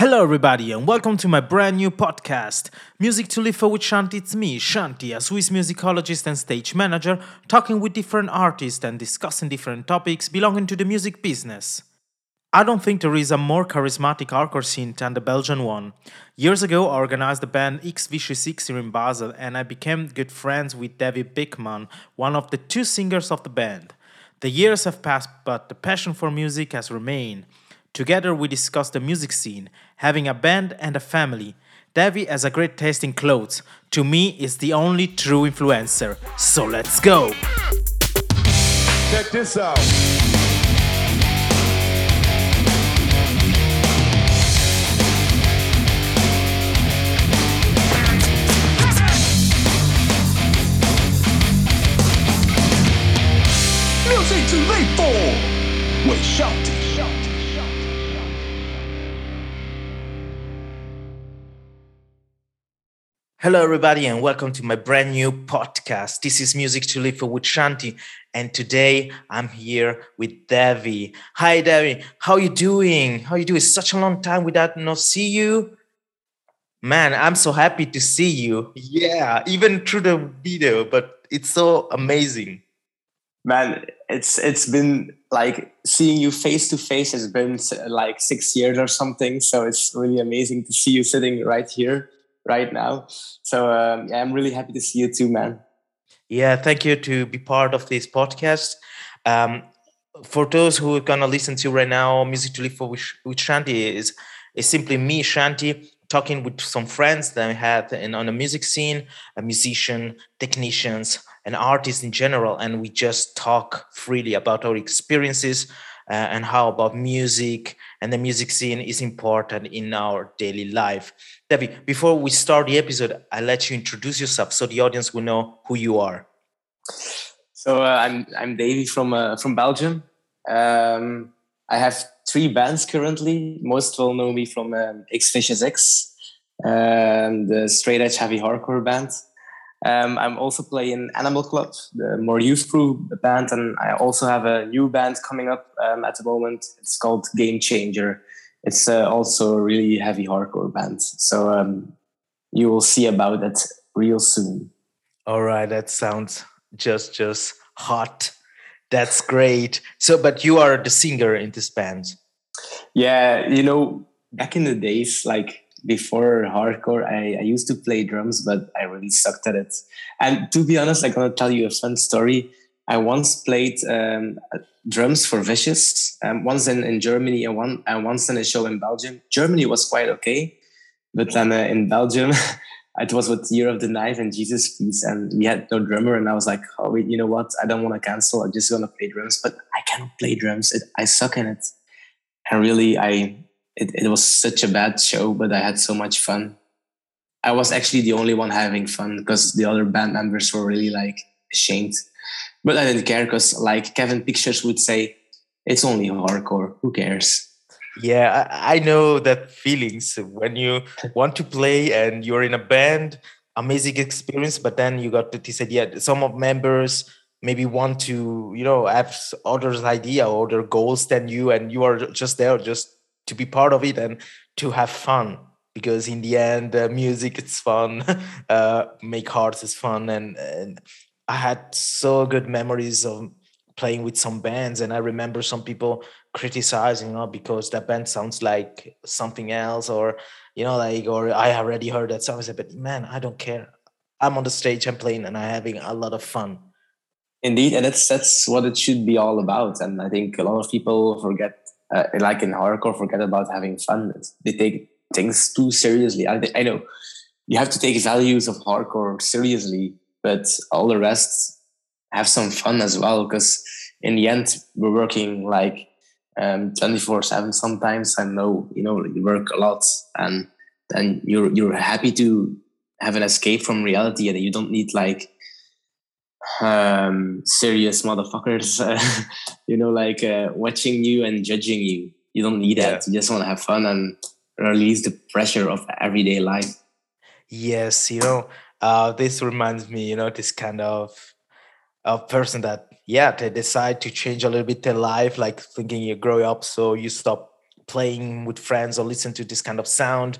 Hello, everybody, and welcome to my brand new podcast, Music to Live for with Shanti. It's me, Shanti, a Swiss musicologist and stage manager, talking with different artists and discussing different topics belonging to the music business. I don't think there is a more charismatic hardcore scene than the Belgian one. Years ago, I organized the band X Vicious X here in Basel, and I became good friends with Davy Beeckman, one of the two singers of the band. The years have passed, but the passion for music has remained. Together, we discussed the music scene, having a band and a family. Davy has a great taste in clothes. To me, is the only true influencer. So let's go! Check this out. Music to live for. With Shanti. Hello, everybody, and welcome to my brand new podcast. This is Music to Live for with Shanti, and today I'm here with Davy. Hi, Davy. How are you doing? How are you doing? Such a long time without not see you. Man, I'm so happy to see you. Yeah, even through the video, but it's so amazing. man it's it's been like seeing you face to face has been like six years or something so it's really amazing to see you sitting right here right now so um, yeah i'm really happy to see you too man Yeah, thank you to be part of this podcast. Um, for those who are gonna listen to right now, Music to Live for with, with Shanti is is simply me, Shanti, talking with some friends that I had in, on the music scene, a musician, technicians, and artists in general, and we just talk freely about our experiences uh, and how about music and the music scene is important in our daily life. Davy, before we start the episode, I'll let you introduce yourself so the audience will know who you are. so uh, i'm i'm Davy from uh, from belgium um, i have three bands currently most will know me from um, x Vicious x um, the straight edge heavy hardcore band Um, I'm also playing Animal Club, the more youth-proof band, and I also have a new band coming up um, at the moment. It's called Game Changer. It's uh, also a really heavy hardcore band. So um, you will see about that real soon. All right, that sounds just just hot. That's great. So, but you are the singer in this band. Yeah, you know, back in the days, like before hardcore, I, I used to play drums, but I really sucked at it. And to be honest, I'm gonna tell you a fun story. I once played um, drums for Vicious, um, once in, in Germany and one and once in a show in Belgium. Germany was quite okay, but then uh, in Belgium, it was with Year of the Knife and Jesus Piece, and we had no drummer. And I was like, oh wait, you know what? I don't want to cancel. I'm just gonna play drums, but I cannot play drums. It, I suck in it. And really, I it, it was such a bad show, but I had so much fun. I was actually the only one having fun because the other band members were really like ashamed. But I didn't care because, like Kevin Pictures would say, it's only hardcore. Who cares? Yeah, I, I know that feelings when you want to play and you're in a band, amazing experience, but then you got this idea. Some of members maybe want to, you know, have others' idea or other goals than you, and you are just there just to be part of it and to have fun. Because in the end, uh, music is fun, uh, make hearts is fun, and, and I had so good memories of playing with some bands, and I remember some people criticizing, you know, because that band sounds like something else, or you know, like, or I already heard that song. I said, but man, I don't care. I'm on the stage, I'm playing, and I'm having a lot of fun. Indeed, and that's that's what it should be all about. And I think a lot of people forget, uh, like in hardcore, forget about having fun. It's- They take things too seriously. I, I know you have to take values of hardcore seriously, but all the rest have some fun as well. Because in the end, we're working like um, twenty four seven. Sometimes I know you know you work a lot, and then you're you're happy to have an escape from reality, and you don't need like um serious motherfuckers. You know like uh, watching you and judging you. You don't need that. You just want to have fun and release the pressure of everyday life. Yes, you know, uh, this reminds me, you know, this kind of of person that, yeah, they decide to change a little bit their life, like thinking you grow up, so you stop playing with friends or listen to this kind of sound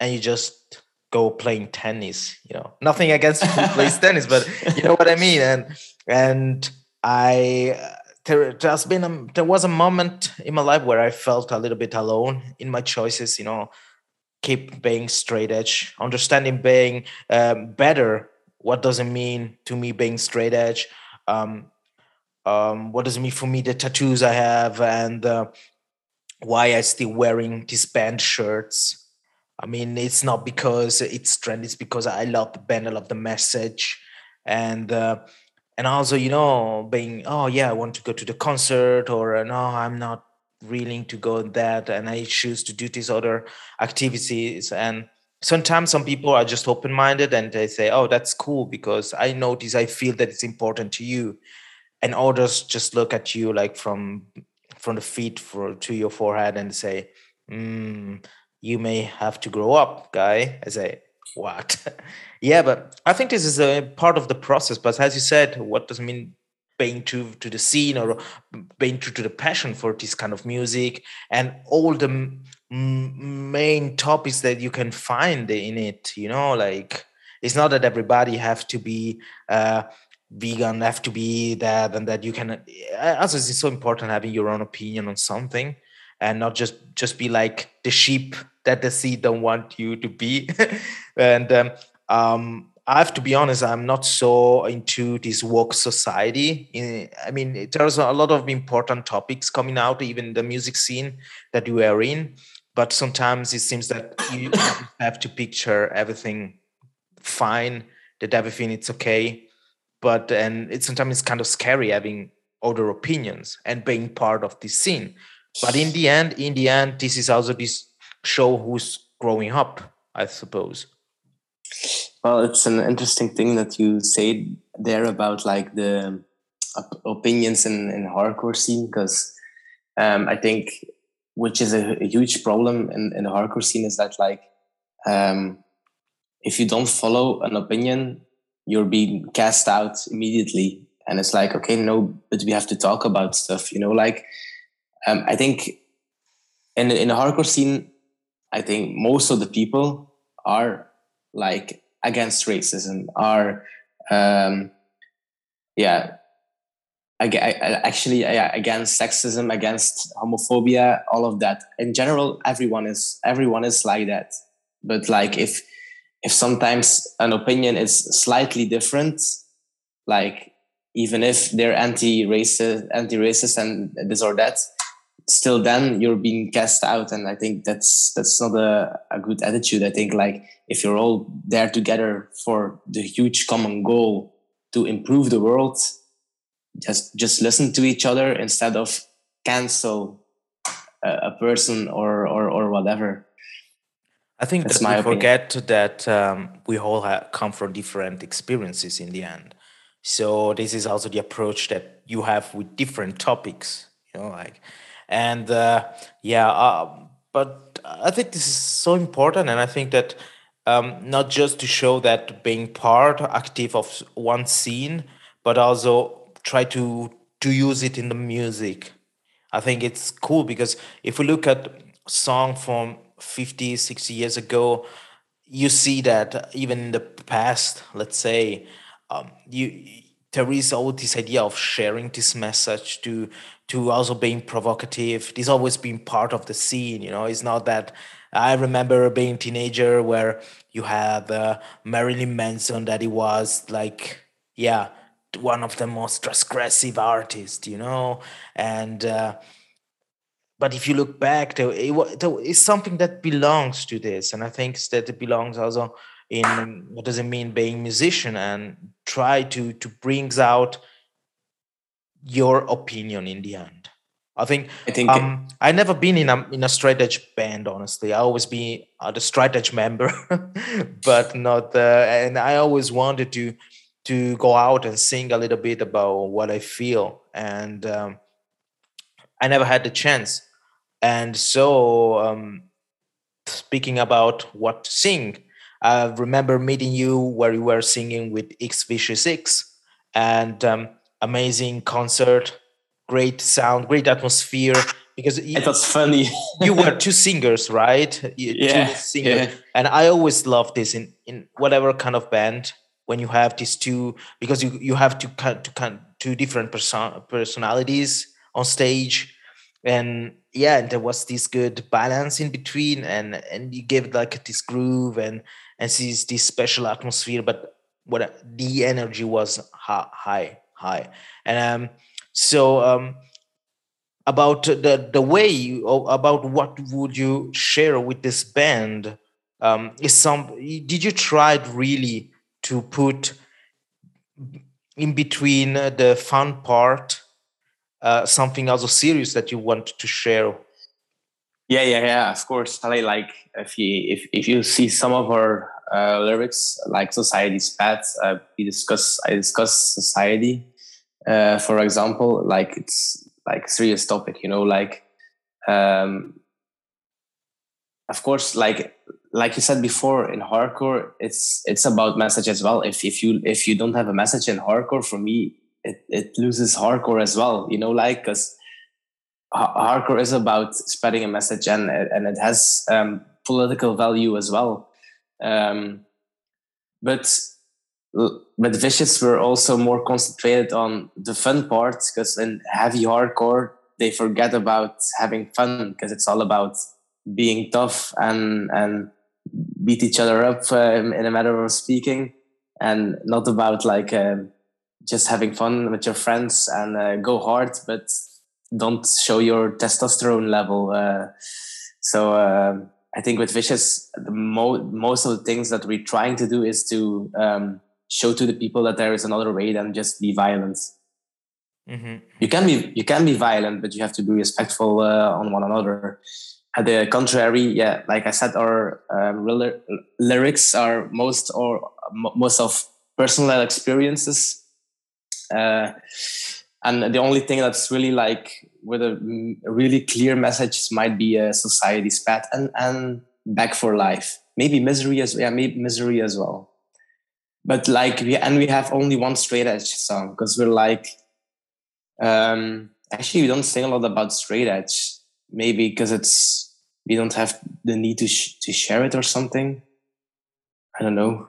and you just go playing tennis you know? Nothing against who plays tennis but you know what i mean? And and i there, has been a, there was a moment in my life where i felt a little bit alone in my choices you know? Keep being straight edge understanding being um, better what does it mean to me being straight edge? Um, um, what does it mean for me the tattoos i have and uh, why i still wearing these band shirts I mean, it's not because it's trend; it's because I love the band, I love the message, and uh, and also, you know, being oh yeah, I want to go to the concert, or uh, no, I'm not willing to go that, and I choose to do these other activities. And sometimes some people are just open minded and they say, oh, that's cool because I notice, I feel that it's important to you, and others just look at you like from from the feet for to your forehead and say. Mm, you may have to grow up, guy. I say, what? yeah, but I think this is a part of the process. But as you said, what does it mean being true to the scene or mm, being true to the passion for this kind of music and all the m- main topics that you can find in it? You know, like it's not that everybody have to be. Uh, vegan have to be that and that you can eh, eh, also it's so important having your own opinion on something and not just just be like the sheep that the sea don't want you to be and um, um, I have to be honest, I'm not so into this woke society. I mean, there's a lot of important topics coming out, even the music scene that you are in. But sometimes it seems that you have to picture everything fine, that everything it's okay. But and it sometimes it's kind of scary having other opinions and being part of this scene. But in the end, in the end, this is also this show who's growing up, I suppose. Well, it's an interesting thing that you say there about like the opinions in in hardcore scene because um, I think which is a, a, huge problem in in the hardcore scene is that like um, if you don't follow an opinion, you're being cast out immediately, and it's like okay, no, but we have to talk about stuff, you know, like um, I think in in the hardcore scene, I think most of the people are like against racism, are um, yeah, actually yeah, against sexism, against homophobia, all of that. In general, everyone is everyone is like that. But like if if sometimes an opinion is slightly different, like even if they're anti-racist, anti-racist and this or that, still then you're being cast out and i think that's that's not a, a good attitude. I think like if you're all there together for the huge common goal to improve the world just just listen to each other instead of cancel a, a person or or or whatever. I think that's that we opinion. forget that um, we all have come from different experiences in the end. So this is also the approach that you have with different topics you know like and uh, yeah uh, but i think this is so important and i think that um, not just to show that being part active of one scene but also try to to use it in the music. I think it's cool because if we look at song from 50 60 years ago you see that even in the past let's say um, you there is all this idea of sharing this message to to also being provocative. This always been part of the scene, you know. It's not that I remember being a teenager where you had uh, Marilyn Manson that he was like, yeah, one of the most transgressive artists, you know, and. Uh, but if you look back, it, it's something that belongs to this, and I think that it belongs also in what does it mean being musician and try to to brings out your opinion in the end. I think I think um, I never been in a in a straight edge band. Honestly, I always be uh, the straight edge member, but not. Uh, and I always wanted to to go out and sing a little bit about what I feel, and um, I never had the chance. And so, um, speaking about what to sing, I remember meeting you where you were singing with X Vicious X, and um, amazing concert, great sound, great atmosphere, because it was funny. you were two singers, right? You, yeah, singers. yeah. And I always love this in in whatever kind of band when you have these two because you you have to kind two different person, personalities on stage and yeah and there was this good balance in between and and you gave like this groove and and this this special atmosphere but what the energy was high high and um so um about the the way you, about what would you share with this band um is some did you try really to put in between the fun part uh, something also serious that you want to share? Yeah yeah yeah of course. Like if you if, if you see some of our uh, lyrics like society's path uh, we discuss i discuss society. Uh, for example like it's like serious topic you know like um of course like like you said before in hardcore it's it's about message as well. If if you if you don't have a message in hardcore for me it, it loses hardcore as well you know like because hardcore is about spreading a message and and it has um, political value as well um, but but vicious were also more concentrated on the fun part because in heavy hardcore they forget about having fun because it's all about being tough and and beat each other up um, in a matter of speaking and not about like uh, just having fun with your friends and uh, go hard but don't show your testosterone level uh, so um, i think with vicious the mo- most of the things that we're trying to do is to um, show to the people that there is another way than just be violent. Mm-hmm. you can be you can be violent but you have to be respectful uh, on one another. At the contrary, yeah, like I said, our um, lyrics are most or most of personal experiences, uh, and the only thing that's really like with a really clear message might be a society's path and and back for life, maybe misery as yeah, maybe misery as well. But like we and we have only one straight edge song because we're like, um, actually we don't sing a lot about straight edge maybe because it's we don't have the need to sh- to share it or something. I don't know.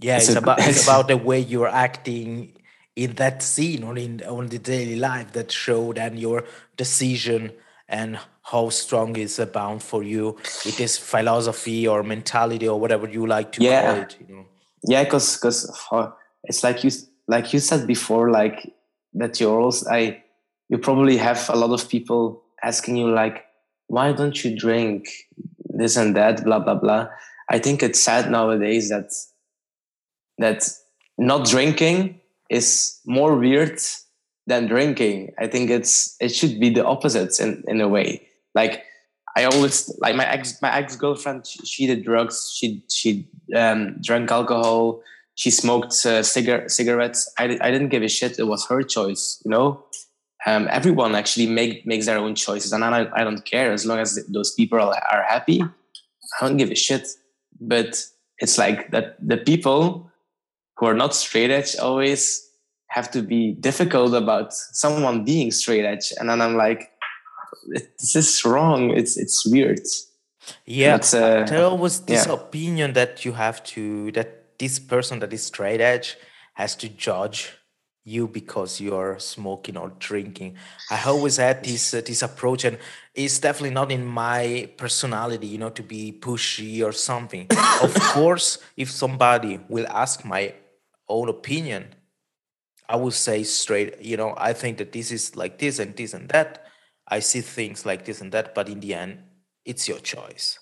Yeah, it's, it's a, about it's about the way you're acting in that scene or in on the daily life that showed and your decision and how strong is a bound for you it is philosophy or mentality or whatever you like to yeah. call it you know? Yeah because because uh, it's like you like you said before like that you're also i you probably have a lot of people asking you like why don't you drink this and that? blah blah blah. I think it's sad nowadays that that not drinking is more weird than drinking. I think it's it should be the opposite in in a way. Like i always like my ex my ex-girlfriend she, she did drugs. She she um, drank alcohol. She smoked uh, cigar- cigarettes. I, I didn't give a shit. It was her choice you know? Um, everyone actually make makes their own choices, and I, I don't care as long as those people are, are happy. I don't give a shit. But it's like that the people who are not straight edge always have to be difficult about someone being straight edge, and then I'm like, this is wrong. It's it's weird. Yeah, uh, there was this yeah. opinion that you have to that this person that is straight edge has to judge you because you're smoking or drinking. I always had this uh, this approach, and it's definitely not in my personality, you know, to be pushy or something. of course, if somebody will ask my own opinion, I will say straight, you know, I think that this is like this and this and that. I see things like this and that, but in the end, it's your choice.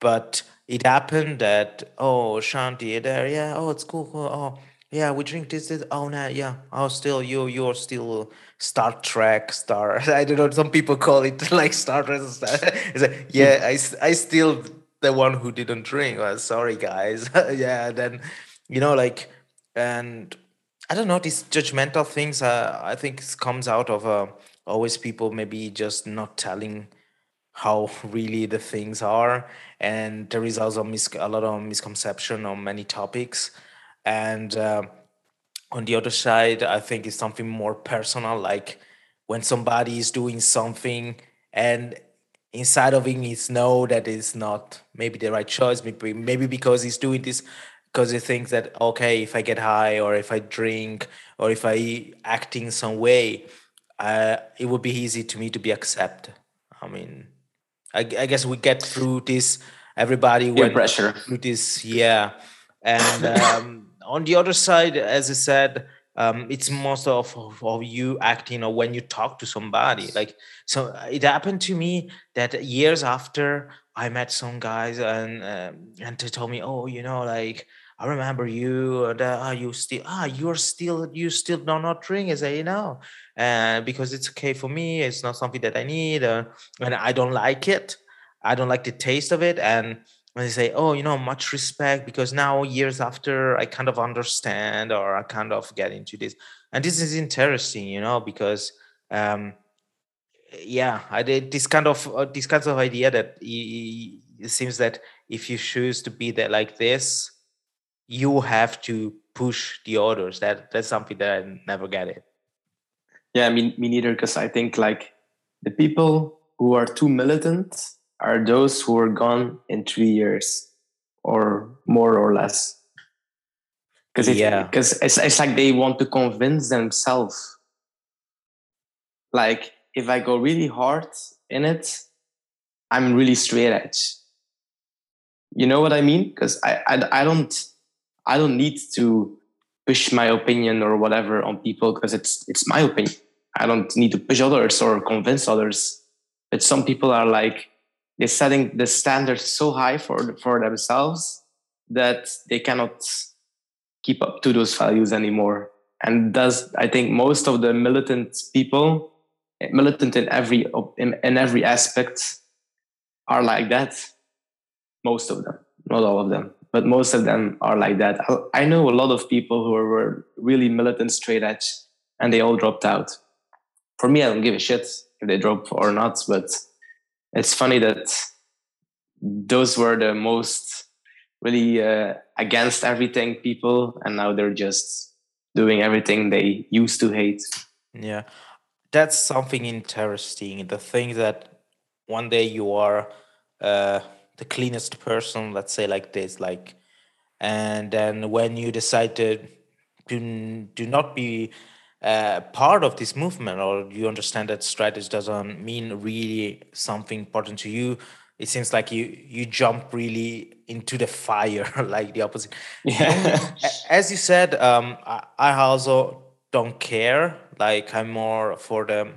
But it happened that oh Shanti there, yeah, oh it's cool, cool. oh yeah, we drink this, this. Oh no, yeah. Oh, still you, you're still Star Trek, Star. I don't know. Some people call it like Star Trek. It's like, yeah, I, I still the one who didn't drink. Oh, sorry, guys. yeah, then you know, like, and I don't know these judgmental things. Uh, I think comes out of uh, always people maybe just not telling how really the things are, and there is also mis- a lot of misconception on many topics and uh, on the other side i think it's something more personal like when somebody is doing something and inside of him is know that it's not maybe the right choice maybe maybe because he's doing this because he think that okay if i get high or if i drink or if i act in some way uh, it would be easy to me to be accepted i mean i, I guess we get through this everybody went pressure. through this yeah. And um, on the other side as i said um, it's most of, of, of you acting or when you talk to somebody. Like so uh, it happened to me that years after i met some guys and um, and they told me oh you know like i remember you uh, you still ah you're still you still do not drink i say you know and because it's okay for me it's not something that i need uh, and i don't like it i don't like the taste of it and and they say, "Oh, you know, much respect because now years after, I kind of understand or I kind of get into this." And this is interesting, you know, because um, yeah, I did this kind of uh, this kind of idea that it seems that if you choose to be there like this, you have to push the others. That that's something that I never get it. Yeah, I mean, me neither. Because I think like the people who are too militant are those who are gone in three years or more or less. Because yeah. because it's, it's like they want to convince themselves. Like if I go really hard in it, I'm really straight edge. You know what I mean? Because I, I I don't I don't need to push my opinion or whatever on people because it's it's my opinion. I don't need to push others or convince others. But some people are like, they're setting the standards so high for for themselves that they cannot keep up to those values anymore and does i think most of the militant people militant in every in, in every aspect are like that most of them not all of them but most of them are like that. I know a lot of people who were really militant straight edge and they all dropped out. For me i don't give a shit if they drop or not but it's funny that those were the most really uh, against everything people and now they're just doing everything they used to hate. Yeah. That's something interesting. The thing that one day you are uh, the cleanest person let's say like this like and then when you decide to do, do not be uh, part of this movement or you understand that strategy doesn't mean really something important to you it seems like you you jump really into the fire like the opposite. Yeah. As you said um, I, I also don't care like i'm more for the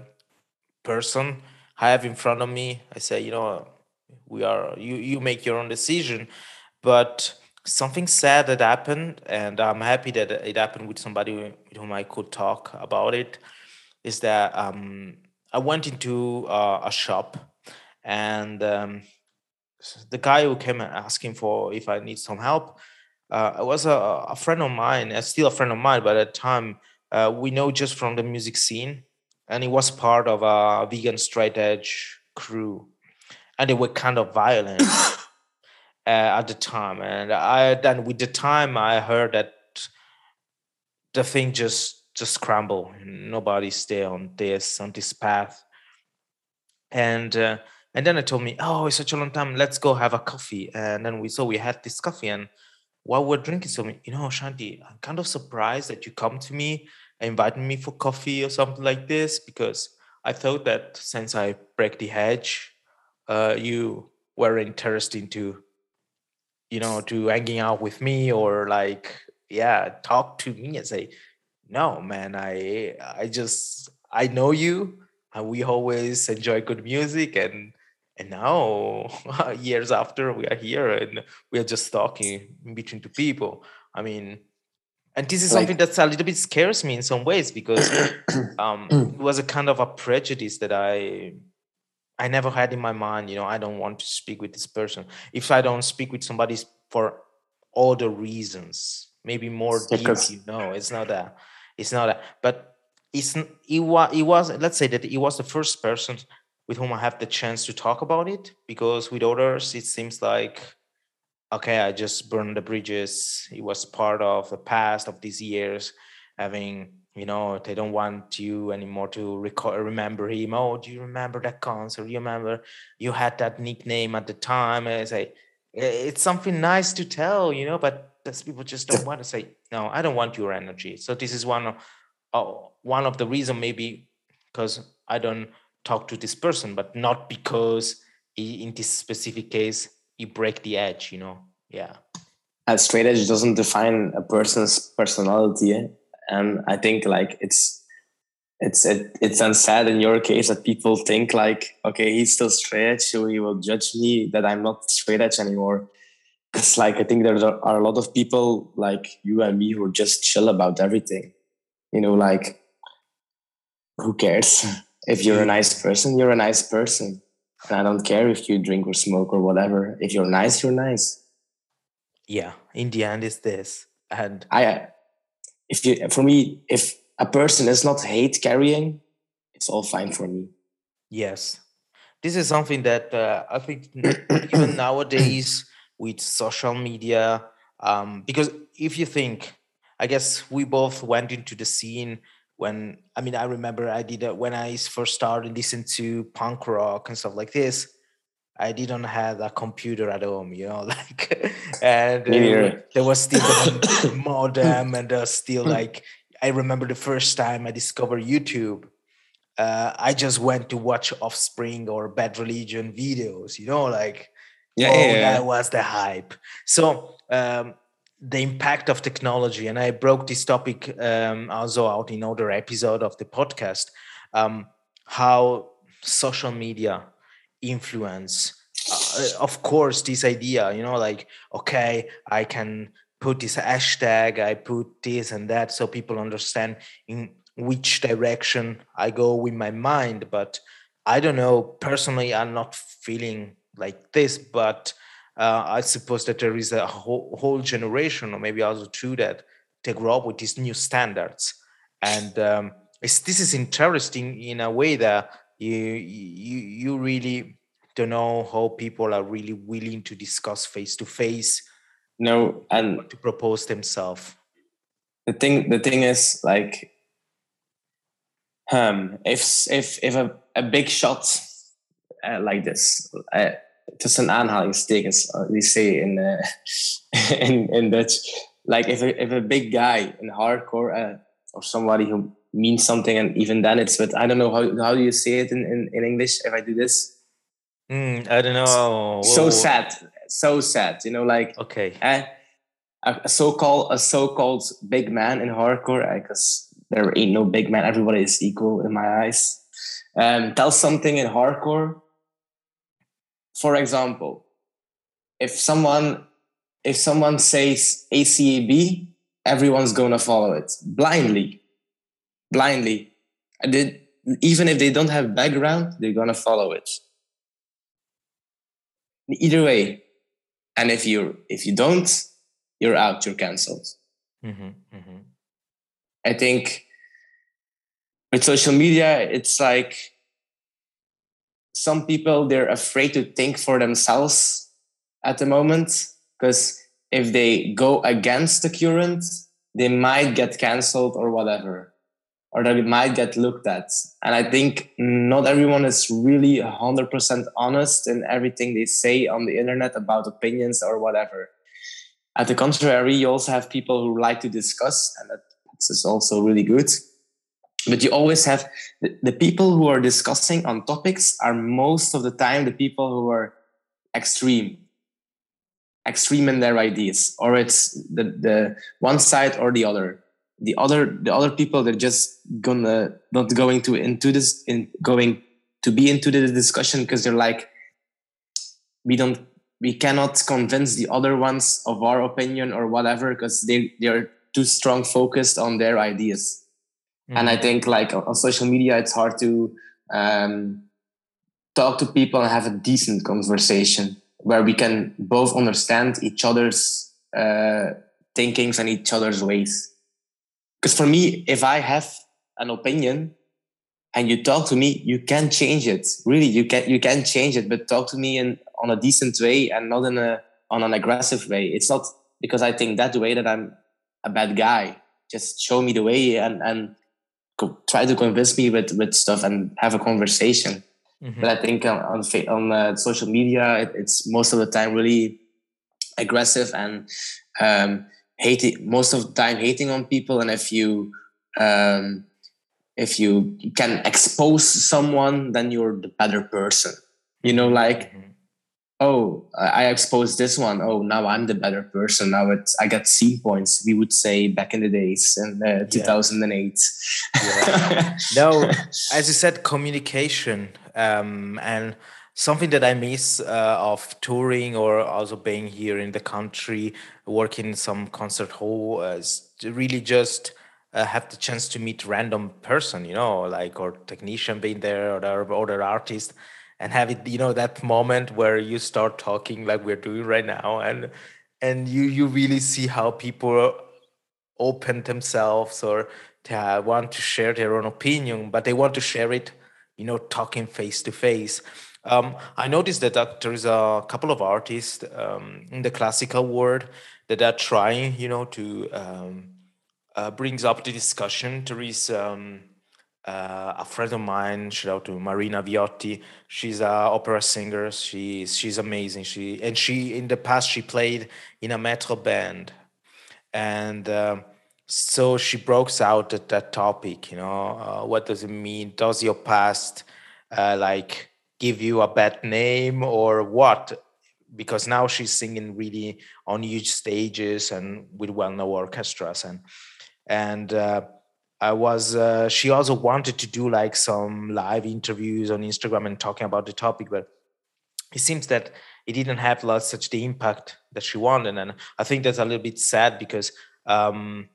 person i have in front of me. I say you know we are you you make your own decision but something sad that happened, and I'm happy that it happened with somebody with whom I could talk about it. Is that um, I went into uh, a shop, and um, the guy who came asking for if I need some help uh, was a, a friend of mine, uh, still a friend of mine, but at the time uh, we know just from the music scene, and he was part of a vegan straight edge crew, and they were kind of violent. uh, at the time, and I then with the time I heard that the thing just just crumble. Nobody stay on this on this path, and uh, and then I told me, oh, it's such a long time. Let's go have a coffee, and then we so we had this coffee, and while we're drinking, so you know, Shanti, I'm kind of surprised that you come to me and invite me for coffee or something like this because I thought that since I break the edge, uh, you were interested to you know, to hanging out with me or like, yeah, talk to me and say, no, man, I I just I know you and we always enjoy good music and and now years after we are here and we are just talking between two people. I mean, and this is like, something that's a little bit scares me in some ways because um, it was a kind of a prejudice that I I never had in my mind, you know, I don't want to speak with this person. If I don't speak with somebody for other reasons, maybe more deep, you know, it's not that, it's not that, but it's, it was, it was, let's say that it was the first person with whom I have the chance to talk about it because with others, it seems like, okay, I just burned the bridges. It was part of the past of these years, having you know they don't want you anymore to record remember him. Oh do you remember that concert? You remember you had that nickname at the time? And I say it's something nice to tell you know but those people just don't want to say no i don't want your energy. So this is one of uh, one of the reason maybe because i don't talk to this person but not because he, in this specific case you break the edge you know? Yeah. A straight edge doesn't define a person's personality eh? And i think like it's it's it, it's unsaid in your case that people think like okay he's still straight edge so he will judge me that i'm not straight edge anymore. Because like i think there are a lot of people like you and me who are just chill about everything. You know like who cares? If you're a nice person you're a nice person. And i don't care if you drink or smoke or whatever. If you're nice you're nice. Yeah in the end it's this. And i if you for me if a person is not hate carrying it's all fine for me. Yes. This is something that uh, i think even nowadays with social media um, because if you think i guess we both went into the scene when i mean i remember i did it when i first started listening to punk rock and stuff like this I didn't have a computer at home, you know, like, and uh, there was still the modem, and uh, still like, I remember the first time I discovered YouTube. Uh, I just went to watch Offspring or Bad Religion videos, you know, like, yeah, oh, yeah. that was the hype. So um, the impact of technology, and I broke this topic um, also out in other episode of the podcast, um, how social media influence. Uh, of course this idea you know like okay i can put this hashtag i put this and that so people understand in which direction i go with my mind but i don't know. Personally i'm not feeling like this but uh, i suppose that there is a whole, whole generation or maybe also two that they grow up with these new standards. And um, this is interesting in a way that you you you really don't know how people are really willing to discuss face to face no and to propose themselves. The thing the thing is like um if if if a, a big shot uh, like this uh, tussen aanhalingstekens uh, we say in uh, in in Dutch like if a, if a big guy in hardcore uh, or somebody who means something and even then it's but I don't know how how do you say it in, in, in English if I do this Mm, I don't know. So sad, so sad. You know, like okay, eh, a so-called a so-called big man in hardcore, because eh, there ain't no big man. Everybody is equal in my eyes. Um, tell something in hardcore. For example, if someone if someone says ACAB, everyone's gonna follow it blindly, blindly. I did even if they don't have background, they're gonna follow it either way and if you if you don't you're out you're cancelled mm-hmm, mm-hmm. i think with social media it's like some people they're afraid to think for themselves at the moment because if they go against the current they might get cancelled or whatever or that it might get looked at. And I think not everyone is really 100% honest in everything they say on the internet about opinions or whatever. At the contrary, you also have people who like to discuss, and that is also really good. But you always have the, the people who are discussing on topics are most of the time the people who are extreme extreme in their ideas or it's the, the one side or the other the other the other people they're just gonna not going to into this in going to be into the discussion because they're like we don't we cannot convince the other ones of our opinion or whatever because they they're too strong focused on their ideas mm-hmm. and i think like on social media it's hard to um, talk to people and have a decent conversation where we can both understand each other's uh, thinkings and each other's ways because for me, if I have an opinion and you talk to me, you can change it. Really, you can you can change it, but talk to me in on a decent way and not in a on an aggressive way. It's not because I think that way that I'm a bad guy. Just show me the way and and co- try to convince me with with stuff and have a conversation. Mhm. But I think on on, on uh, social media, it, it's most of the time really aggressive and um, hating. Most of the time, hating on people. And if you um, if you can expose someone, then you're the better person. You know, like Mhm. oh, I exposed this one. Oh, now I'm the better person. Now it's I got C points. We would say back in the days in uh, 2008. Yeah. no, as you said, communication um, and something that I miss uh, of touring or also being here in the country, working in some concert hall, uh, really just uh, have the chance to meet random person, you know, like or technician being there or the other artist, and have it, you know, that moment where you start talking like we're doing right now, and and you you really see how people open themselves or they want to share their own opinion, but they want to share it, you know, talking face to face. Um, I noticed that, that there is a couple of artists um, in the classical world that are trying, you know, to um, uh, brings up the discussion. There is um, uh, a friend of mine, shout out to Marina Viotti. She's a opera singer. She's she's amazing. She and she in the past she played in a metal band and um, so she broke out at that topic you know uh, what does it mean does your past uh, like give you a bad name or what? Because now she's singing really on huge stages and with well-known orchestras and and uh, i was uh, she also wanted to do like some live interviews on instagram and talking about the topic but it seems that it didn't have like such the impact that she wanted. And i think that's a little bit sad because um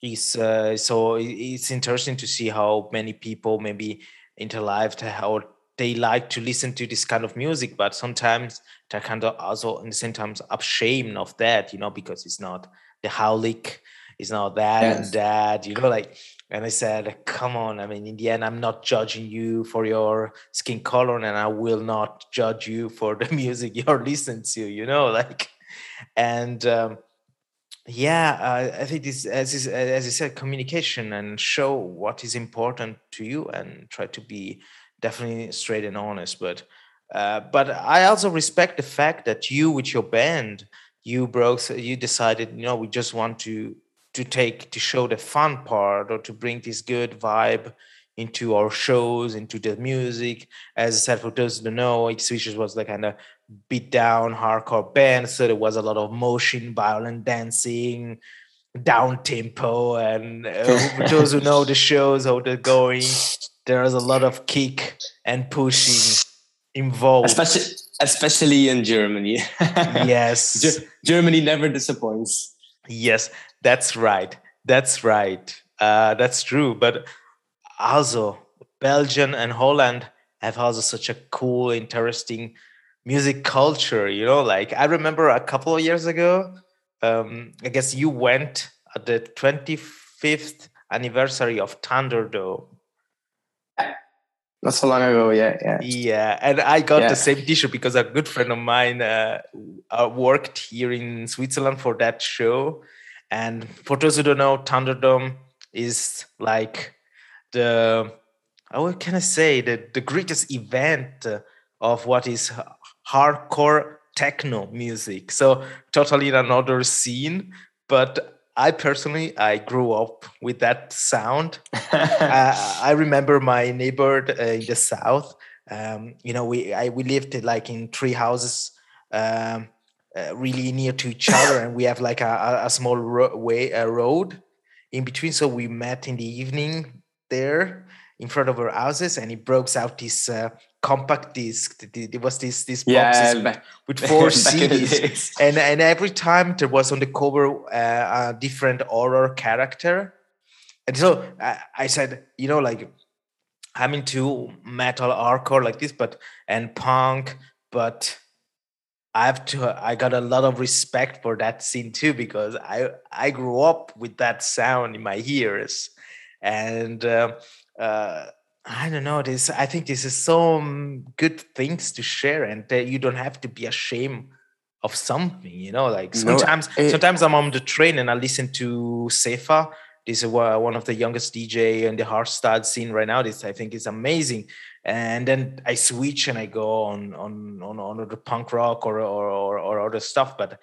it's uh, so it's interesting to see how many people maybe in their life they- how they like to listen to this kind of music but sometimes they're kind of also in the same time ashamed of that you know because it's not the howlick it's not that Yes. and that you know like and I said, come on. I mean, in the end, I'm not judging you for your skin color and I will not judge you for the music you're listening to, you know, like, and, um, yeah, uh, I think this, as is, as you said, communication and show what is important to you and try to be definitely straight and honest. But, uh, but I also respect the fact that you, with your band, you broke, you decided, you know, we just want to to take to show the fun part or to bring this good vibe into our shows, into the music. As I said, for those who don't know, X was like kind of beat down hardcore band, so there was a lot of motion, violent dancing, down tempo, and uh, for those who know the shows, how they're going, there's a lot of kick and pushing involved. especially especially in Germany. yes. Ge- Germany never disappoints. Yes, that's right. That's right. Uh, that's true. But also, Belgium and Holland have also such a cool, interesting music culture. You know, like I remember a couple of years ago, um, I guess you went at the 25th anniversary of Thunderdome. Not so long ago, yeah, yeah. Yeah, and I got Yeah. the same T-shirt because a good friend of mine uh, uh, worked here in Switzerland for that show. And for those who don't know, Thunderdome is like the what can I say the the greatest event of what is hardcore techno music. So totally in another scene, but I personally I grew up with that sound uh, I remember my neighbor uh, in the south. Um, you know, we I, we lived like in three houses, um, uh, really near to each other, and we have like a, a- small ro- way a road in between. So we met in the evening there in front of our houses, and he broke out this uh, compact disc. There was this this boxes yeah, back, with four back in the CDs and and every time there was on the cover uh, a different horror character. And so I, I said you know like i'm into metal hardcore like this but and punk but i have to i got a lot of respect for that scene too because i i grew up with that sound in my ears. And uh, uh, I don't know. This I think this is some good things to share, and that you don't have to be ashamed of something. You know, like No, sometimes it- sometimes I'm on the train and I listen to Sefa, This is one of the youngest DJ in the hardstyle scene right now. This I think is amazing. And then I switch and I go on on on, on the punk rock or or, or, or other stuff. But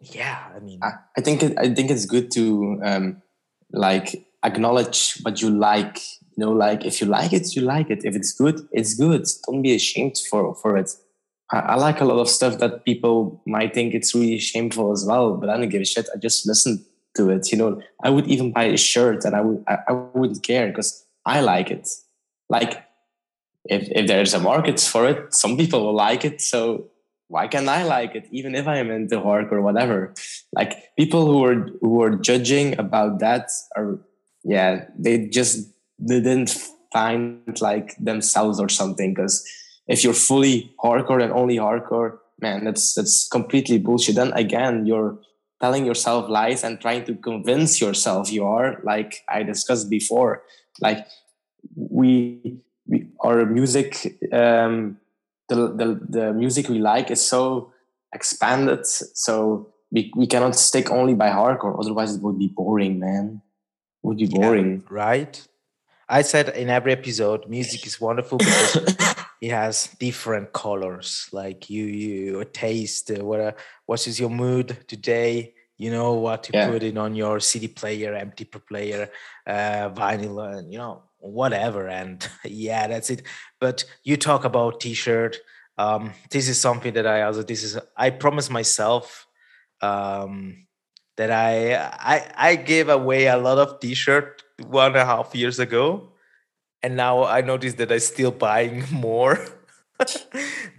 yeah, I mean, I, I think it, I think it's good to um, like acknowledge what you like. You know, like if you like it, you like it. If it's good, it's good. Don't be ashamed for for it. I, I like a lot of stuff that people might think it's really shameful as well, but I don't give a shit. I just listen to it. You know, I would even buy a shirt and I would I, I wouldn't care because I like it. Like if if there's a market for it, some people will like it. So why can't I like it, even if I'm into horror or whatever? Like people who are who are judging about that are yeah, they just didn't find like themselves or something. Because if you're fully hardcore and only hardcore, man, that's that's completely bullshit. Then again, you're telling yourself lies and trying to convince yourself you are like i discussed before like we, we our music um the, the the music we like is so expanded so we, we cannot stick only by hardcore otherwise it would be boring man it would be boring yeah, right i said in every episode music is wonderful because it has different colors like you you taste uh, what uh, what is your mood today you know what to yeah. put in on your cd player mp player uh, vinyl and you know whatever and yeah that's it but you talk about t-shirt um, this is something that i also this is i promised myself um, that i i i gave away a lot of t-shirt one and a half years ago and now i notice that i still buying more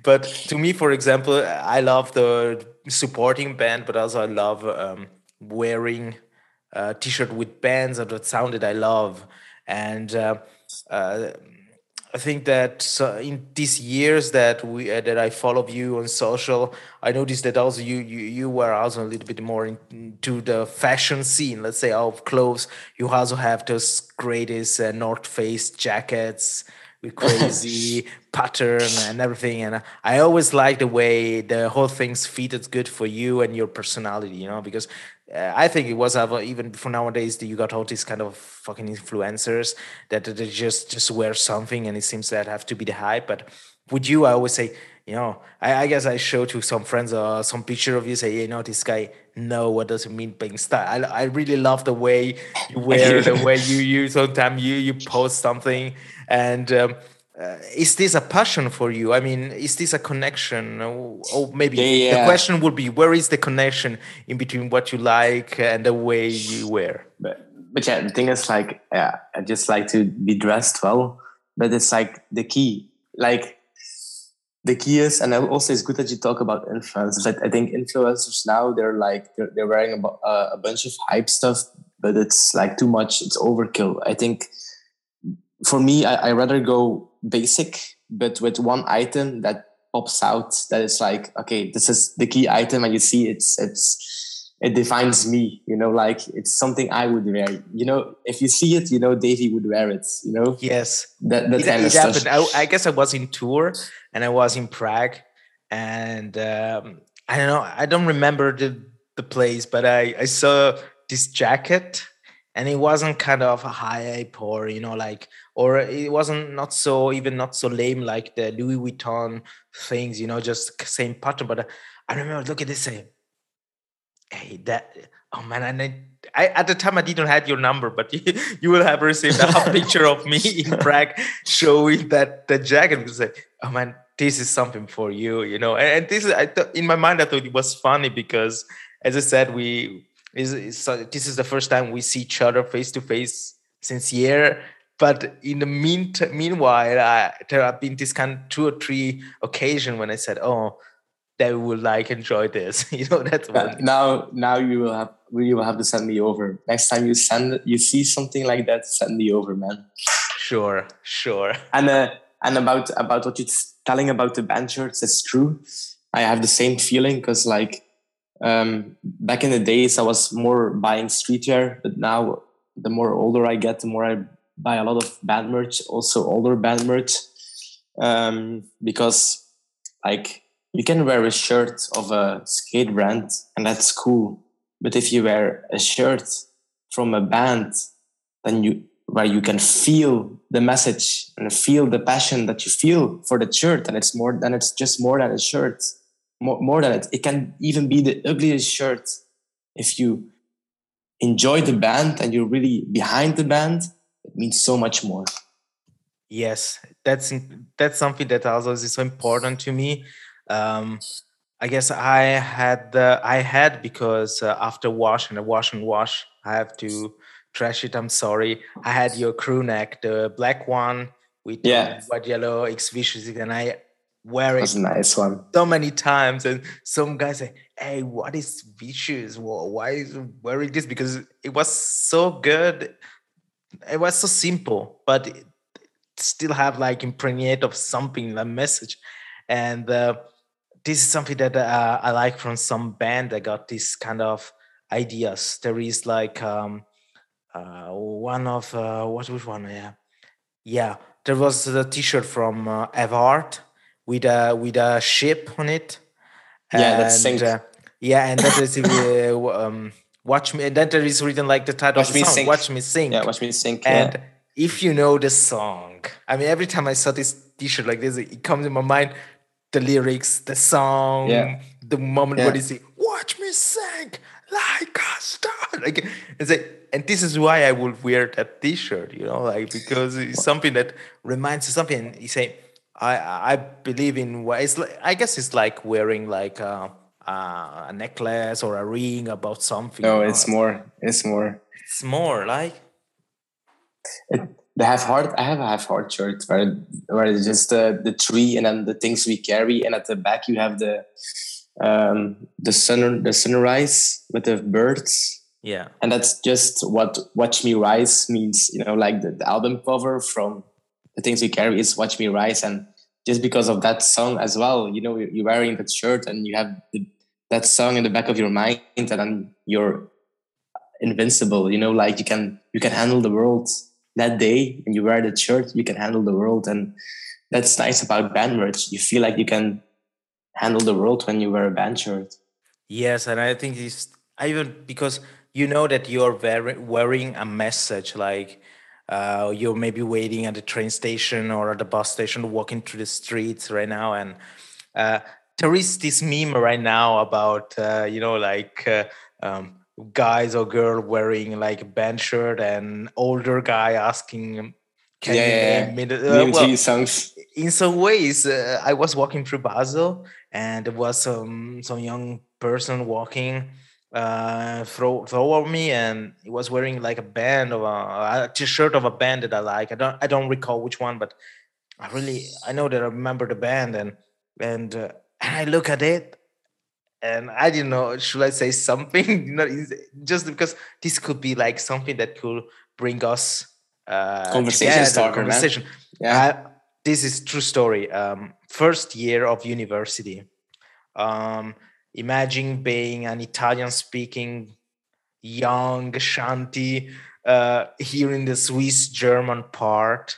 but to me for example i love the supporting band, but also I love um, wearing a uh, t-shirt with bands of the sound that I love. And uh, uh, I think that so in these years that we uh, that I follow you on social, I noticed that also you you you were also a little bit more into the fashion scene. Let's say of clothes. You also have those greatest uh, North Face jackets with crazy pattern and everything. And I always like the way the whole thing's fitted good for you and your personality, you know, because uh, I think it was even for nowadays that you got all these kind of fucking influencers that they just just wear something and it seems that have to be the hype. But with you, I always say, you know, I, I guess I show to some friends uh, some picture of you, say, you know, this guy know what does it mean being style. I, I really love the way you wear, the way you you sometimes you you post something and. Um, uh, is this a passion for you? I mean, is this a connection? Or, or maybe yeah, yeah. the question would be, where is the connection in between what you like and the way you wear? But, but yeah, the thing is, like, yeah, I just like to be dressed well, but it's like the key. Like, the key is, and also it's good that you talk about influencers. I, I think influencers now they're like they're, they're wearing a, a bunch of hype stuff, but it's like too much. It's overkill. I think for me, I, I rather go basic, but with one item that pops out that is like, okay, this is the key item, and you see it's it's it defines me. You know, like it's something I would wear. You know, if you see it, you know Davy would wear it. You know. Yes. That that it, kind it of happened. stuff. I, I, guess I was in tour and I was in Prague, and um, I don't know. I don't remember the the place, but I I saw this jacket and it wasn't kind of a hype or you know like or it wasn't not so even not so lame like the louis vuitton things you know just same pattern but i remember look at this say hey that oh man and I, I, at the time I didn't have your number, but you, you will have received a picture of me in Prague showing that the jacket. Because like, oh man, this is something for you, you know. And, and this is I th- in my mind I thought it was funny because, as I said, we is, is uh, this is the first time we see each other face to face since year. But in the mean meanwhile, I, there have been this kind of two or three occasion when I said, "Oh, they will like enjoy this." you know, that's one. Now, now you will have you will have to send me over next time you send you see something like that. Send me over, man. Sure, sure. And uh, and about about what you're telling about the band shirts, it's true. I have the same feeling because like um, back in the days, I was more buying streetwear, but now the more older I get, the more I buy a lot of band merch, also older band merch, um, because like you can wear a shirt of a skate brand and that's cool, but if you wear a shirt from a band then you where you can feel the message and feel the passion that you feel for the shirt and it's more than it's just more than a shirt more, more than it it can even be the ugliest shirt if you enjoy the band and you're really behind the band it means so much more. Yes that's that's something that also is so important to me. Um, i guess i had i had because uh, after wash and a wash and wash i have to trash it i'm sorry. I had your crew neck the black one with yeah. white yellow x vicious and i wear it That's a nice one. so many times and some guys say hey what is vicious? Why is wearing this? Because it was so good it was so simple but it still have like impregnate of something a message. And uh, this is something that uh, i like from some band i got this kind of ideas. There is like um, uh, one of uh, what which one? Yeah. Yeah. There was the t-shirt from uh, Evart with a with a ship on it. Yeah, that's and, Sync. uh, yeah and that is uh, um, watch me and then there is written like the title Watch of the Me song watch me sing yeah watch me sink and yeah. if you know the song i mean every time i saw this t-shirt like this it comes in my mind the lyrics the song Yeah. the moment Yeah. where they say watch me sink like a star like it's like and this is why i would wear that t-shirt you know like because it's something that reminds you something you say i i believe in what it's like i guess it's like wearing like uh, a, a necklace or a ring about something no it's more it's more. it's more like the half heart i have a half heart shirt where where it's just the the tree and then the things we carry and at the back you have the um the sun the sunrise with the birds. Yeah. And that's just what watch me rise means you know like the, the album cover from the things we carry is watch me rise. And just because of that song as well you know you're wearing that shirt and you have the, that song in the back of your mind and then you're invincible you know like you can you can handle the world that day and you wear the shirt you can handle the world. And that's nice about band merch you feel like you can handle the world when you wear a band shirt. Yes, and I think it's even because you know that you're wearing a message like uh, you're maybe waiting at the train station or at the bus station, walking through the streets right now, and uh, there is this meme right now about uh, you know like uh, um, guys or girl wearing like a band shirt and older guy asking, "Can yeah, you name yeah. Uh, well, songs in some ways uh, i was walking through basel and there was some some young person walking uh throw toward me and he was wearing like a band of a, a t-shirt of a band that i like i don't i don't recall which one but i really i know that i remember the band and and uh, and i look at it and i didn't know should i say something you know just because this could be like something that could bring us uh Conversation together, starter, man. conversation yeah uh, this is true story. Um, first year of university. Um, imagine being an Italian-speaking young Shanti uh, here in the Swiss German part,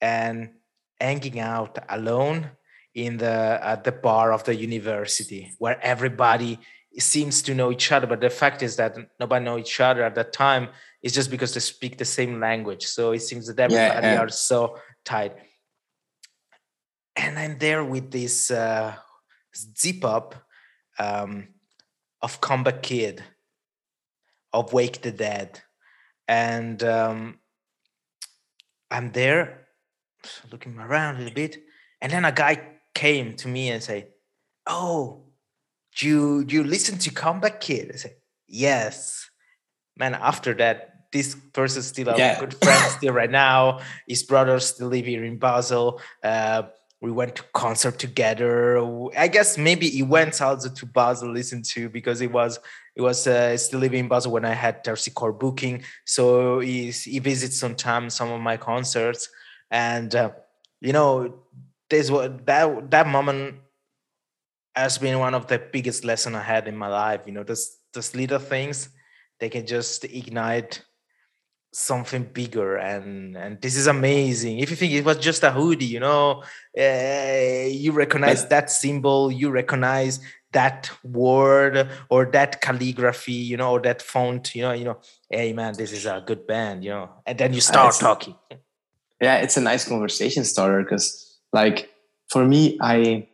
and hanging out alone in the at the bar of the university, where everybody seems to know each other. But the fact is that nobody know each other at that time. It's just because they speak the same language. So it seems that everybody yeah. are so tight and I'm there with this uh, zip up um, of Combat Kid, of Wake the Dead, and um, I'm there looking around a little bit, and then a guy came to me and said, "Oh, you you listen to Combat Kid?" I said, "Yes." Man, after that, this person still a Yeah. good friend still right now. His brothers still live here in Basel. Uh, we went to concert together. I guess maybe he went also to Basel listen to because it was it was uh, still living in Basel when I had Tersicore booking. So he's, he visits sometimes some of my concerts, and uh, you know, there's what that that moment has been one of the biggest lesson I had in my life. You know, those those little things they can just ignite something bigger and and this is amazing if you think it was just a hoodie you know uh, you recognize but, that symbol you recognize that word or that calligraphy you know or that font you know you know hey man this is a good band you know and then you start uh, talking yeah it's a nice conversation starter because like for me i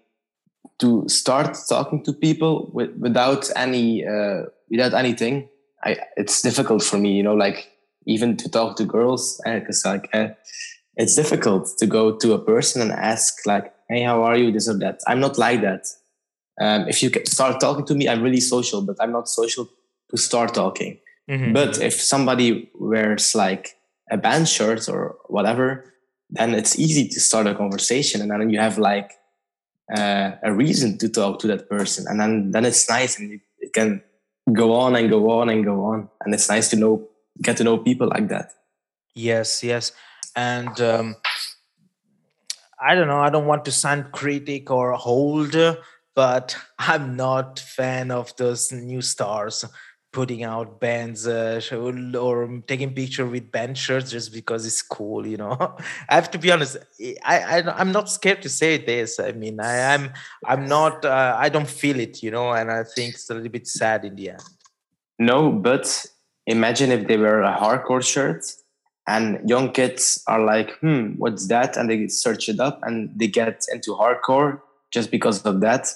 to start talking to people with, without any uh, without anything. I, it's difficult for me you know like even to talk to girls because uh, like uh, it's difficult to go to a person and ask like hey how are you? This or that. I'm not like that. Um, if you start talking to me i'm really social but i'm not social to start talking. Mm-hmm. but if somebody wears like a band shirt or whatever then it's easy to start a conversation and then you have like uh, a reason to talk to that person and then then it's nice and it, it can go on and go on and go on and it's nice to know get to know people like that. Yes yes and um, i don't know i don't want to sound critic or hold but i'm not fan of those new stars putting out bands uh, or taking picture with band shirts just because it's cool you know? I have to be honest i, I am not scared to say this i mean i am i'm, not uh, i don't feel it you know and i think it's a little bit sad in the end. No but imagine if they wear a hardcore shirt and young kids are like hmm what's that? and they search it up and they get into hardcore just because of that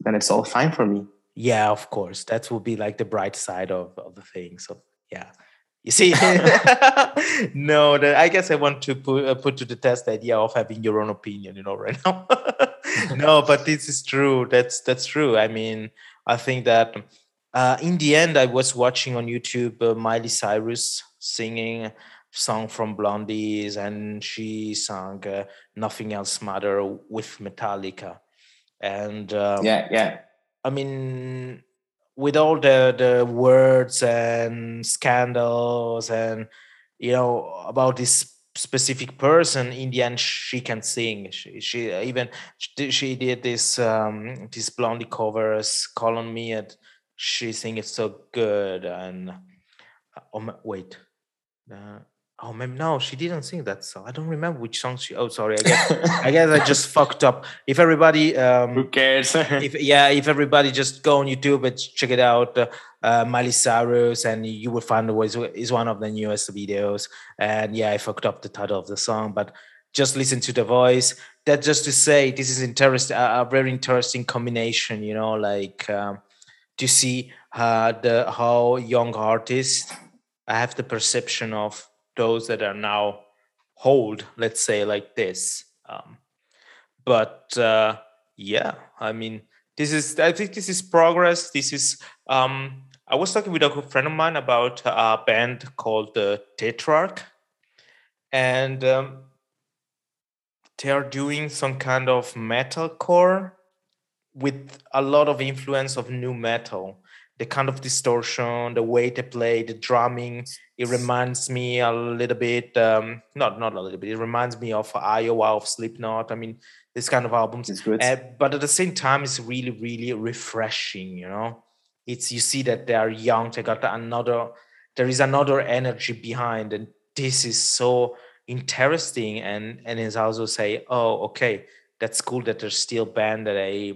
then it's all fine for me yeah of course. That will be like the bright side of, of the thing so yeah. You see? No the, i guess i want to put, uh, put to the test the idea of having your own opinion you know right now. No but this is true. That's that's true. I mean i think that uh, in the end, I was watching on YouTube uh, Miley Cyrus singing song from Blondies, and she sang uh, "Nothing Else Matter" with Metallica. And um, yeah, yeah. I mean, with all the the words and scandals, and you know about this specific person in the end she can sing. She, she even she did this um this blondie covers call on me and she sing it so good and oh wait uh, oh maybe no she didn't sing that song i don't remember which song she oh sorry i guess i guess i just fucked up if everybody um who cares if yeah if everybody just go on youtube and check it out uh, uh, Miley Cyrus, and you will find it was is one of the newest videos. And yeah, I fucked up the title of the song, but just listen to the voice. That just to say, this is interesting, a, a very interesting combination. You know, like um, to see uh, the how young artists I have the perception of those that are now hold, let's say like this. Um, but uh, yeah, I mean, this is I think this is progress. This is um, I was talking with a friend of mine about a band called the Tetrarch, and um, they are doing some kind of metalcore with a lot of influence of nu metal the kind of distortion the way they play the drumming it reminds me a little bit um not not a little bit it reminds me of iowa of slipknot i mean this kind of albums. Uh, but at the same time it's really really refreshing you know? It's you see that they are young they got another there is another energy behind and this is so interesting and and is also say oh okay that's cool that there's still band that i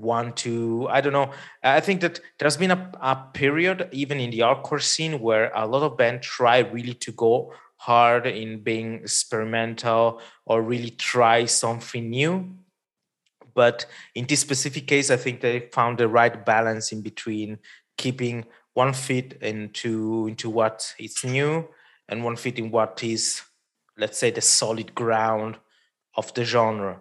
want to i don't know. I think that there's been a, a period even in the hardcore scene where a lot of bands try really to go hard in being experimental or really try something new. But in this specific case i think they found the right balance in between keeping one fit into into what is new and one fit in what is let's say the solid ground of the genre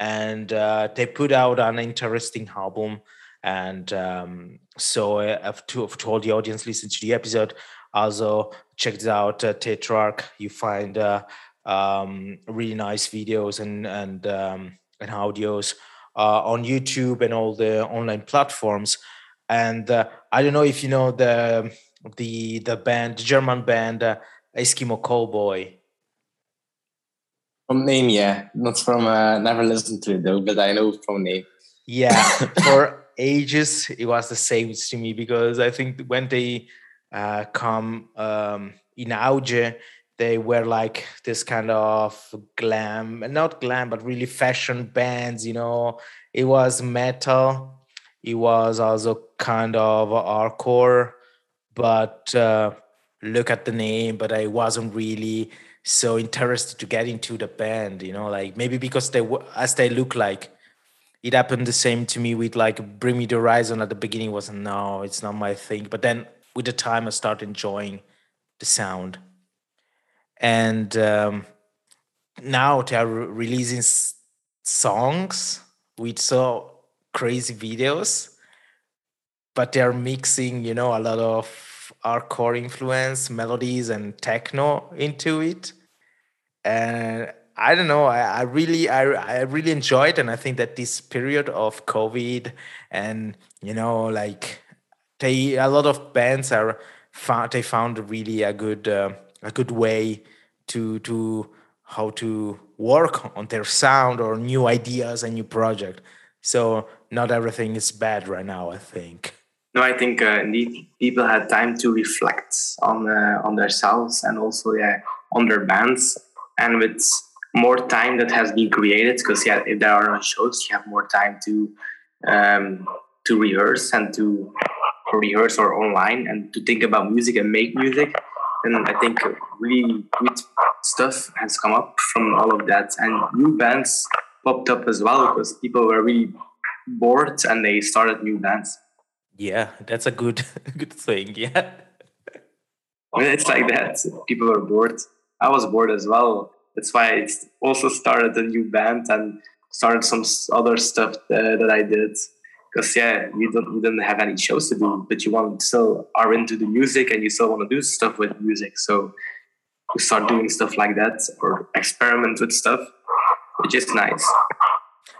and uh, they put out an interesting album. And um, so uh, I've, to, I've told the audience listen to the episode. Also check it out, uh, Tetrarch. You find uh, um, really nice videos and and um, and audios uh, on YouTube and all the online platforms. And uh, I don't know if you know the the the band, the German band Eskimo Callboy. From name, yeah. Not from uh, never listened to it though, but I know from name. Yeah, for ages it was the same to me because I think when they uh, come um, in Auge, they were like this kind of glam, not glam, but really fashion bands. You know, it was metal. It was also kind of hardcore, but uh, look at the name. But I wasn't really so interested to get into the band. You know, like maybe because they as they look like it happened the same to me with like Bring Me the Horizon at the beginning was no, it's not my thing. But then with the time I started enjoying the sound. And um, now they are re- releasing songs with so crazy videos, but they're mixing, you know, a lot of hardcore influence, melodies, and techno into it. And I don't know. I, I really, I, I really enjoyed, and I think that this period of COVID and you know, like they, a lot of bands are they found really a good, uh, a good way to to how to work on their sound or new ideas and new project. So not everything is bad right now. I think. No, I think uh, indeed people had time to reflect on uh, on themselves and also yeah on their bands, and with more time that has been created because yeah if there are no shows you have more time to um, to rehearse and to rehearse or online and to think about music and make music. And i think really good stuff has come up from all of that. And new bands popped up as well because people were really bored and they started new bands. Yeah that's a good good thing yeah. It's like that. People are bored i was bored as well that's why I also started a new band and started some other stuff that, that I did. Because yeah, you don't you don't have any shows to do, but you want still are into the music and you still want to do stuff with music. So you start doing stuff like that or experiment with stuff, which is nice.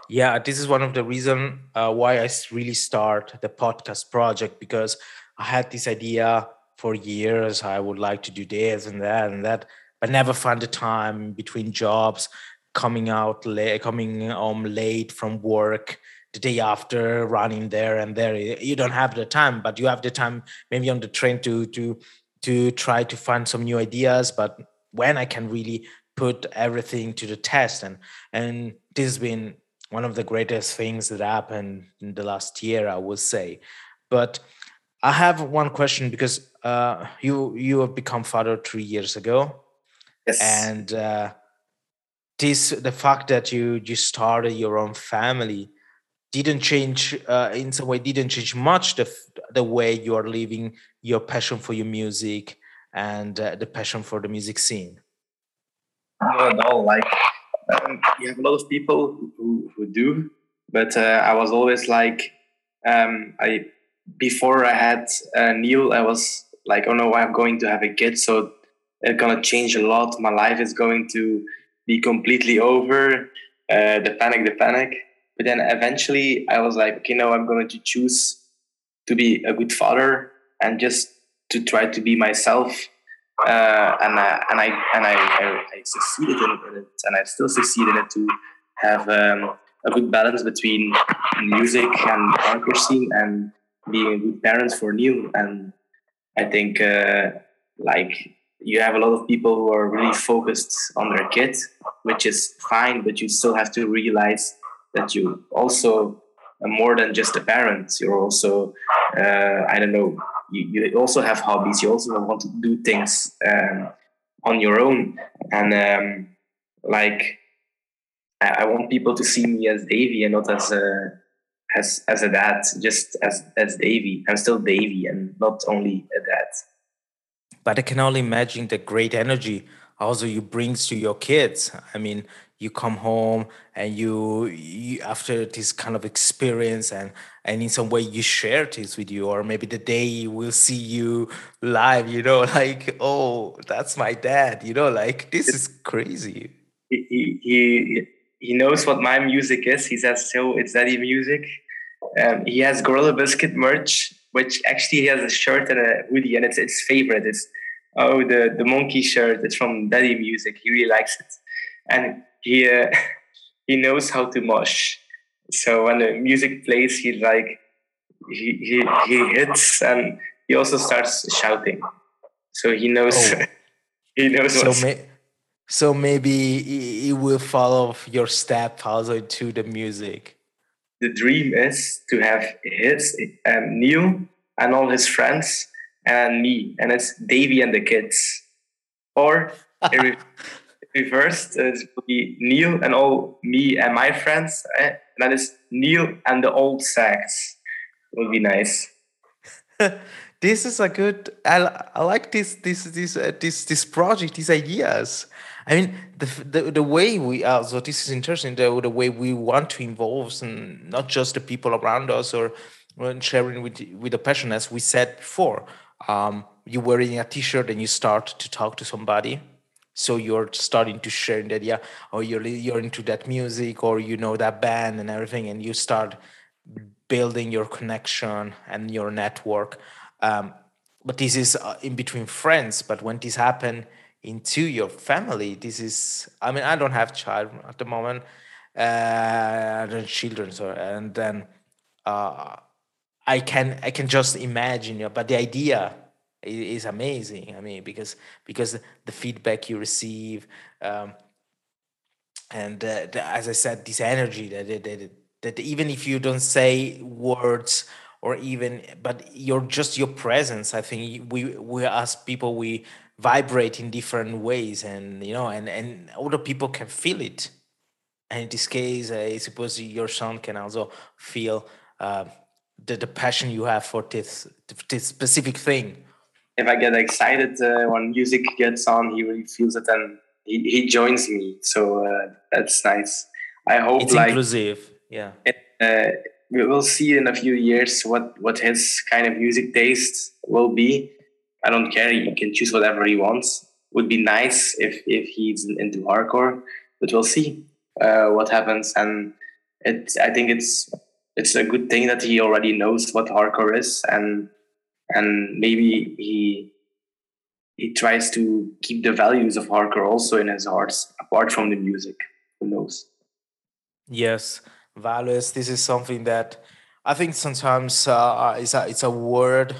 Yeah, this is one of the reason uh, why I really start the podcast project because I had this idea for years. I would like to do this and that and that, but never find the time between jobs, coming out late, coming home late from work the day after, running there and there. You don't have the time, but you have the time maybe on the train to to to try to find some new ideas. But when I can really put everything to the test, and and this has been one of the greatest things that happened in the last year, I would say. But I have one question because uh, you you have become father three years ago Yes. and uh, this the fact that you you started your own family didn't change uh, in some way didn't change much the the way you are living your passion for your music and uh, the passion for the music scene Not at all. Like um, you have a lot of people who, who do, but uh, I was always like, um, I before I had uh, Neil, I was like, oh no, I'm going to have a kid, so it's gonna change a lot. My life is going to be completely over. Uh, the panic, the panic. But then eventually, I was like, okay, no, I'm going to choose to be a good father and just to try to be myself uh, and uh, and I and I, I, I succeeded in it, and I still succeed in it to have um, a good balance between music and hardcore scene and being a good parent for Neil. And I think uh, like you have a lot of people who are really focused on their kid, which is fine, but you still have to realize that you also are more than just a parent. You're also uh, I don't know you, you also have hobbies you also want to do things um, on your own and um, like I, I want people to see me as Davy and not as a as as a dad just as as Davy. i'm still Davy and not only a dad but i can only imagine the great energy also you brings to your kids. I mean you come home and you, you after this kind of experience and and in some way you share this with you or maybe the day we'll see you live you know like oh that's my dad you know like this is crazy. He he he, knows what my music is. He says so it's daddy music. Um, he has gorilla biscuit merch which actually he has a shirt and a hoodie and it's his favorite it's oh the the monkey shirt it's from daddy music he really likes it and he uh, he knows how to mosh. So when the music plays, he like he he he hits and he also starts shouting. So he knows Oh. he knows so may, so maybe he will follow your step also to the music the dream is to have his um, Neil and all his friends and me, and it's Davy and the kids. Or re- reversed, it will be Neil and all me and my friends, eh? and that is Neil and the old sax. Would be nice. this is a good. I, I like this this this uh, this this project. These ideas. I mean, the, the, the way we are, so this is interesting, the, the way we want to involve and not just the people around us or sharing with, with the passion, as we said before. Um, you're wearing a t-shirt and you start to talk to somebody. So you're starting to share the idea, or you're, you're into that music, or you know that band and everything, and you start building your connection and your network. Um, but this is uh, in between friends. But when this happen, into your family. This is i mean i don't have child at the moment uh children so and then uh i can i can just imagine you know, but the idea is, amazing i mean because because the feedback you receive um and uh, the, as i said this energy that, that that even if you don't say words or even but you're just your presence i think we we as people we vibrate in different ways and you know and and other people can feel it. And in this case i suppose your son can also feel uh, the, the passion you have for this this specific thing. If i get excited uh, when music gets on he really feels it and he, he joins me. So uh, that's nice. I hope it's like, inclusive yeah. it, uh, we will see in a few years what what his kind of music taste will be I don't care. He can choose whatever he wants. Would be nice if if he's into hardcore, but we'll see uh, what happens. And it, I think it's it's a good thing that he already knows what hardcore is, and and maybe he he tries to keep the values of hardcore also in his heart, apart from the music. Who knows? Yes, values. This is something that I think sometimes uh, it's a it's a word,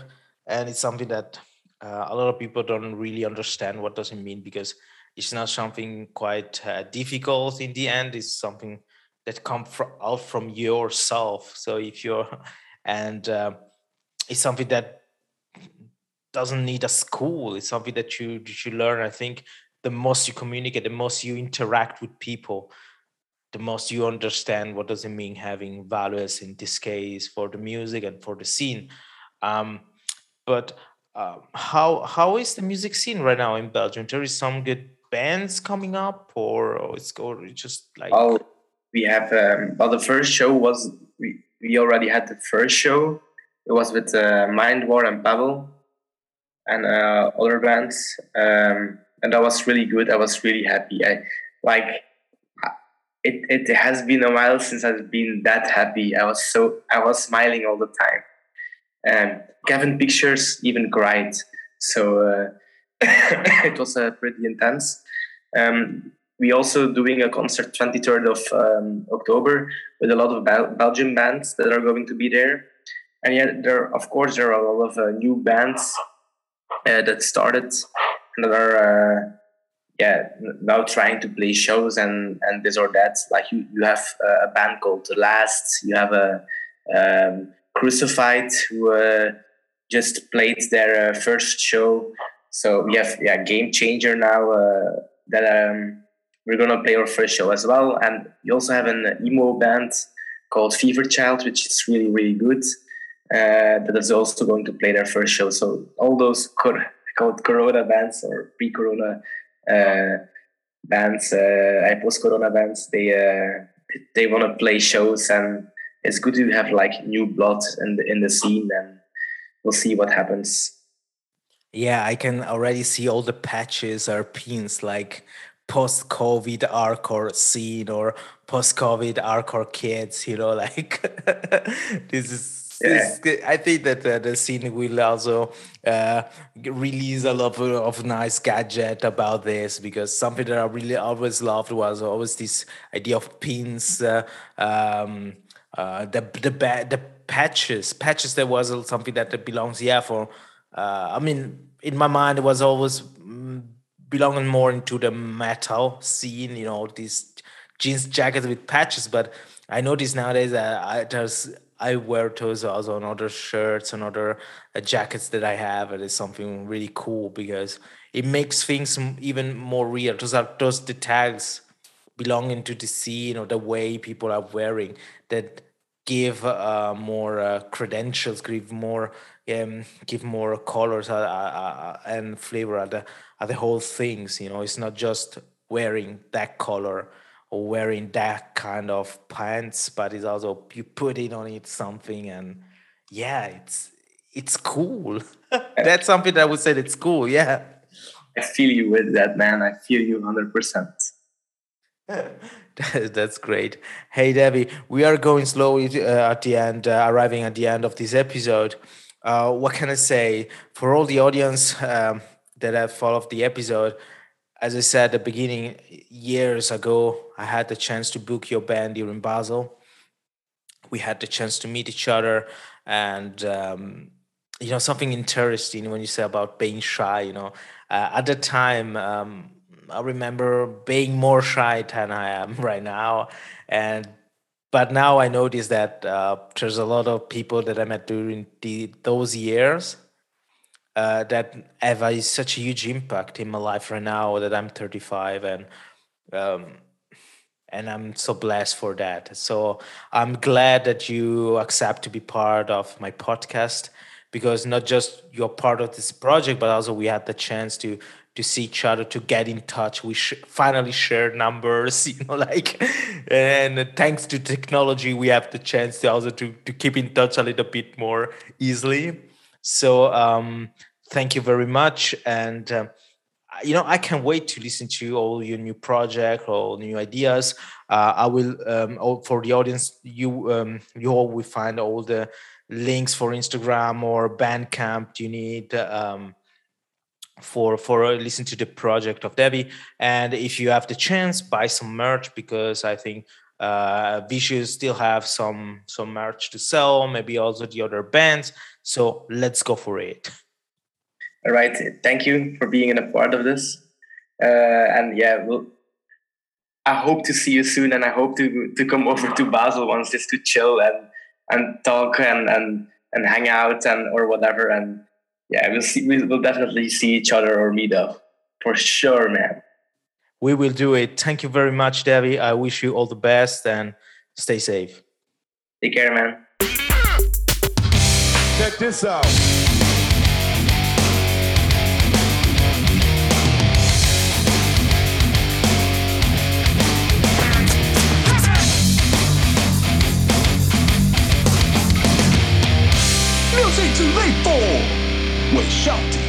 and it's something that uh, a lot of people don't really understand what does it mean because it's not something quite uh, difficult in the end. It's something that comes out from yourself. So if you're and uh, it's something that doesn't need a school. It's something that you you learn. I think the most you communicate the most you interact with people the most you understand what does it mean having values in this case for the music and for the scene. Um, but um, how how is the music scene right now in Belgium? There is some good bands coming up, or, it's or just like oh, we have. Um, well, the first show was we we already had the first show. It was with uh, Mind War and Babel and uh, other bands, um, and that was really good. I was really happy. I like it. It has been a while since I've been that happy. I was so I was smiling all the time. Um, Kevin Pictures even cried. So uh, it was uh, pretty intense. Um, we also doing a concert 23rd of um, October with a lot of Bel- Belgian bands that are going to be there. And yet, there of course there are a lot of uh, new bands uh, that started and that are uh, yeah now trying to play shows and and this or that. Like you you have a band called The Last. You have a um, Crucified who uh, just played their uh, first show. So we have yeah Game Changer now uh, that um, we're gonna play our first show as well. And we also have an emo band called Fever Child, which is really really good. Uh, that is also going to play their first show. So all those cor- called Corona bands or pre-Corona uh, bands, uh, post-Corona bands, they uh, they want to play shows and it's good to have like new blood in the in the scene and we'll see what happens yeah i can already see all the patches or pins like post-covid hardcore scene or post-covid hardcore kids you know like this is yeah. I think that uh, the scene will also uh, release a lot of, of, nice gadget about this because something that I really always loved was always this idea of pins. Uh, um, uh, the the the patches patches there was something that belongs yeah for uh, I mean in my mind it was always mm, belonging more into the metal scene, you know, these jeans jackets with patches. But I notice nowadays that I, there's I wear those also on other shirts and other uh, jackets that I have. And It is something really cool because it makes things even more real. Those are those the tags belonging to the scene or the way people are wearing that give uh, more uh, credentials, give more um, give more colors uh, uh, uh, and flavor at the at the whole things. You know, it's not just wearing that color or wearing that kind of pants, but it's also you put it on it something and yeah, it's it's cool. That's something that I would say it's cool. Yeah. I feel you with that, man. I feel you hundred percent. That's great. Hey, Davy, we are going slowly uh, at the end, uh, arriving at the end of this episode. Uh, what can I say for all the audience um, that have followed the episode? as I said at the beginning, years ago, I had the chance to book your band here in Basel. We had the chance to meet each other, and um, you know something interesting when you say about being shy. You know, uh, at the time, um, I remember being more shy than I am right now, and but now I notice that uh, there's a lot of people that I met during the, those years uh, that have a, such a huge impact in my life right now that I'm 35 and um, and I'm so blessed for that. So I'm glad that you accept to be part of my podcast because not just you're part of this project, but also we had the chance to to see each other, to get in touch. We sh- finally share numbers, you know, like, and thanks to technology, we have the chance to also to to keep in touch a little bit more easily. So um, thank you very much. And um, you know, I can't wait to listen to all your new project or new ideas. Uh, I will um, for the audience. You um, you all will find all the links for Instagram or Bandcamp you need um, for for uh, listen to the project of Davy. And if you have the chance, buy some merch because I think uh, Vicious still have some some merch to sell. Maybe also the other bands. So let's go for it. All right. Thank you for being a part of this. Uh, and yeah, we'll, I hope to see you soon, and I hope to to come over to Basel once just to chill and and talk and and and hang out and or whatever. And yeah, we'll see. We'll definitely see each other or meet up for sure, man. We will do it. Thank you very much, Davy. I wish you all the best and stay safe. Take care, man. Check this out. music to live for with Shanti.